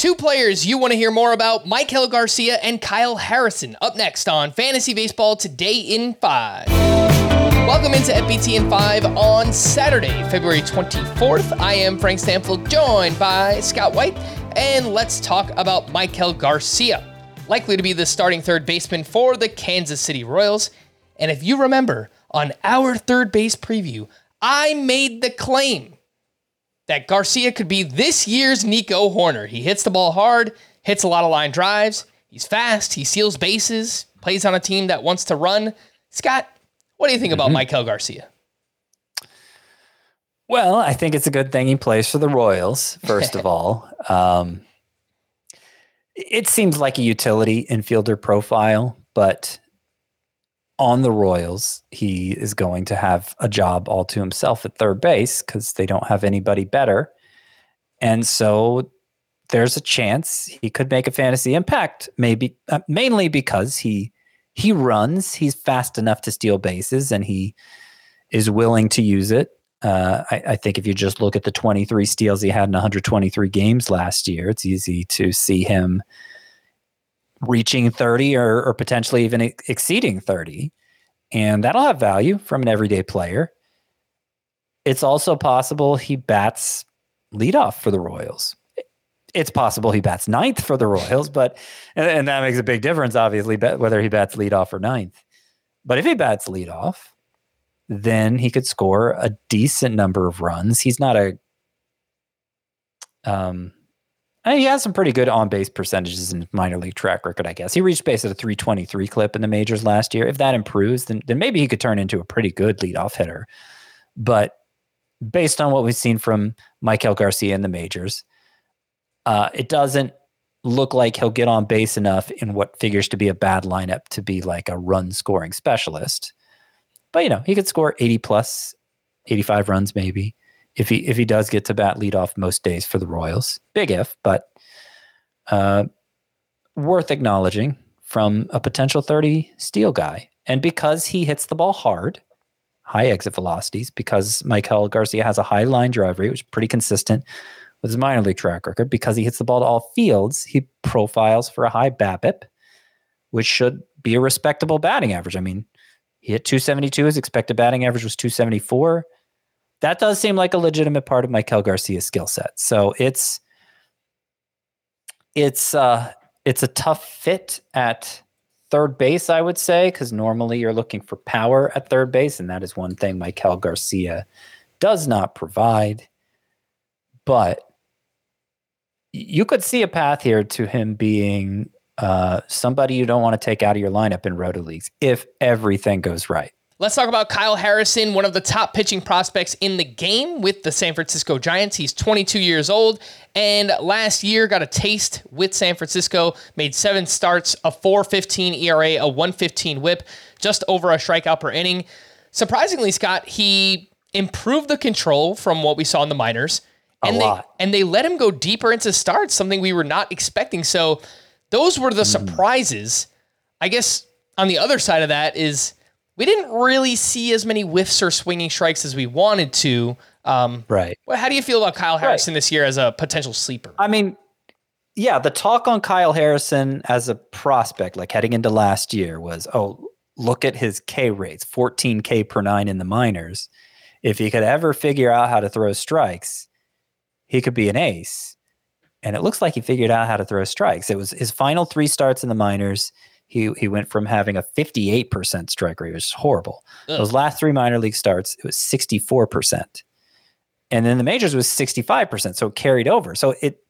Two players you want to hear more about Maikel Garcia and Kyle Harrison up next on Fantasy Baseball Today in 5. Welcome into FBT in 5 on Saturday, February 24th. I am Frank Stampfl, joined by Scott White, and let's talk about Maikel Garcia, likely to be the starting third baseman for the Kansas City Royals. And if you remember, on our third base preview, I made the claim that Garcia could be this year's Nico Hoerner. He hits the ball hard, hits a lot of line drives, he's fast, he steals bases, plays on a team that wants to run. Scott, what do you think about mm-hmm. Maikel Garcia? Well, I think it's a good thing he plays for the Royals, first of all. Um, it seems like a utility infielder profile, but on the Royals, he is going to have a job all to himself at third base because they don't have anybody better. And so there's a chance he could make a fantasy impact, maybe uh, mainly because he he runs, he's fast enough to steal bases, and he is willing to use it. Uh, I, I, think if you just look at the 23 steals he had in 123 games last year, it's easy to see him reaching 30 or, or potentially even exceeding 30. And that'll have value from an everyday player. It's also possible he bats leadoff for the Royals. It's possible he bats ninth for the Royals, but and, that makes a big difference, obviously, whether he bats leadoff or ninth. But if he bats leadoff, then he could score a decent number of runs. He's not a um he has some pretty good on base percentages in minor league track record, I guess. He reached base at a 323 clip in the majors last year. If that improves, then, then maybe he could turn into a pretty good leadoff hitter. But based on what we've seen from Maikel Garcia in the majors, uh, it doesn't look like he'll get on base enough in what figures to be a bad lineup to be like a run scoring specialist. But, you know, he could score 80 plus, 85 runs maybe if he if he does get to bat lead off most days for the Royals. Big if, but uh, worth acknowledging from a potential 30 steal guy. And because he hits the ball hard, high exit velocities, because Maikel Garcia has a high line drive rate, which is pretty consistent with his minor league track record, because he hits the ball to all fields, he profiles for a high BABIP, which should be a respectable batting average. I mean, he hit 272. His expected batting average was 274 that does seem like a legitimate part of Maikel Garcia's skill set. So it's it's uh it's a tough fit at third base, I would say, because normally you're looking for power at third base, and that is one thing Maikel Garcia does not provide. But you could see a path here to him being uh, somebody you don't want to take out of your lineup in roto leagues if everything goes right. Let's talk about Kyle Harrison, one of the top pitching prospects in the game with the San Francisco Giants. He's 22 years old and last year got a taste with San Francisco, made seven starts, a 415 ERA, a 115 whip, just over a strikeout per inning. Surprisingly, Scott, he improved the control from what we saw in the minors. And a they, lot. And they let him go deeper into starts, something we were not expecting. So those were the mm. surprises. I guess on the other side of that is we didn't really see as many whiffs or swinging strikes as we wanted to. Um, right. How do you feel about Kyle Harrison right. this year as a potential sleeper? I mean, yeah, the talk on Kyle Harrison as a prospect, like heading into last year, was oh, look at his K rates 14K per nine in the minors. If he could ever figure out how to throw strikes, he could be an ace. And it looks like he figured out how to throw strikes. It was his final three starts in the minors. He he went from having a 58% strike rate, which is horrible. Ugh. Those last three minor league starts, it was 64%. And then the majors was 65%. So it carried over. So it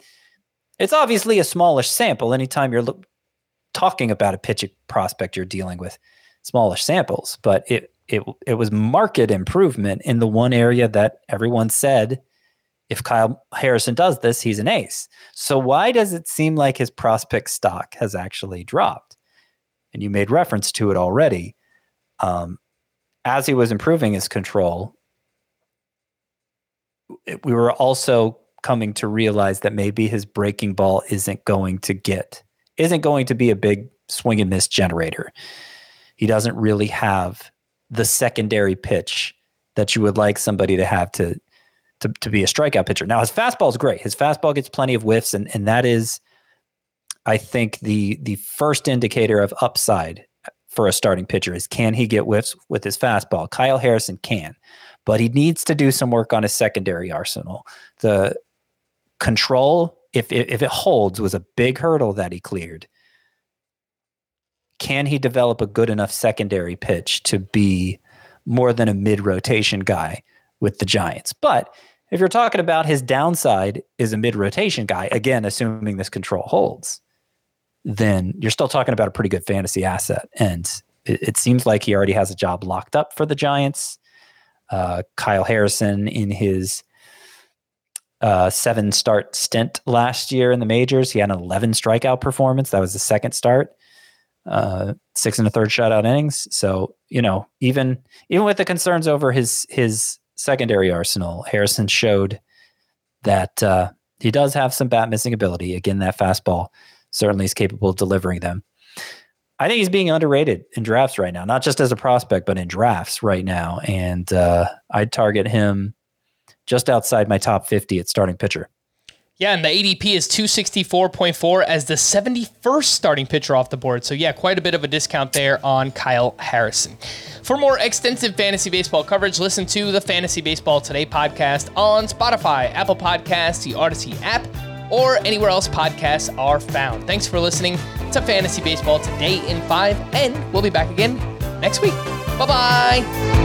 it's obviously a smallish sample. Anytime you're lo- talking about a pitching prospect, you're dealing with smallish samples. But it it it was market improvement in the one area that everyone said if Kyle Harrison does this, he's an ace. So why does it seem like his prospect stock has actually dropped? And you made reference to it already. Um, as he was improving his control, we were also coming to realize that maybe his breaking ball isn't going to get isn't going to be a big swing and miss generator. He doesn't really have the secondary pitch that you would like somebody to have to to, to be a strikeout pitcher. Now his fastball is great. His fastball gets plenty of whiffs, and and that is, I think the the first indicator of upside for a starting pitcher is can he get whiffs with his fastball? Kyle Harrison can, but he needs to do some work on his secondary arsenal. The control, if if it holds, was a big hurdle that he cleared. Can he develop a good enough secondary pitch to be more than a mid rotation guy with the Giants? But if you're talking about his downside is a mid rotation guy, again, assuming this control holds, then you're still talking about a pretty good fantasy asset. And it, it seems like he already has a job locked up for the Giants. Uh, Kyle Harrison in his uh, seven start stint last year in the majors, he had an 11 strikeout performance. That was the second start. Uh, six and a third shutout innings. So you know, even even with the concerns over his his secondary arsenal, Harrison showed that uh, he does have some bat missing ability. Again, that fastball certainly is capable of delivering them. I think he's being underrated in drafts right now, not just as a prospect, but in drafts right now. And uh, I'd target him just outside my top 50 at starting pitcher. Yeah, and the ADP is 264.4 as the 71st starting pitcher off the board. So, yeah, quite a bit of a discount there on Kyle Harrison. For more extensive fantasy baseball coverage, listen to the Fantasy Baseball Today podcast on Spotify, Apple Podcasts, the Audacy app, or anywhere else podcasts are found. Thanks for listening to Fantasy Baseball Today in 5, and we'll be back again next week. Bye bye.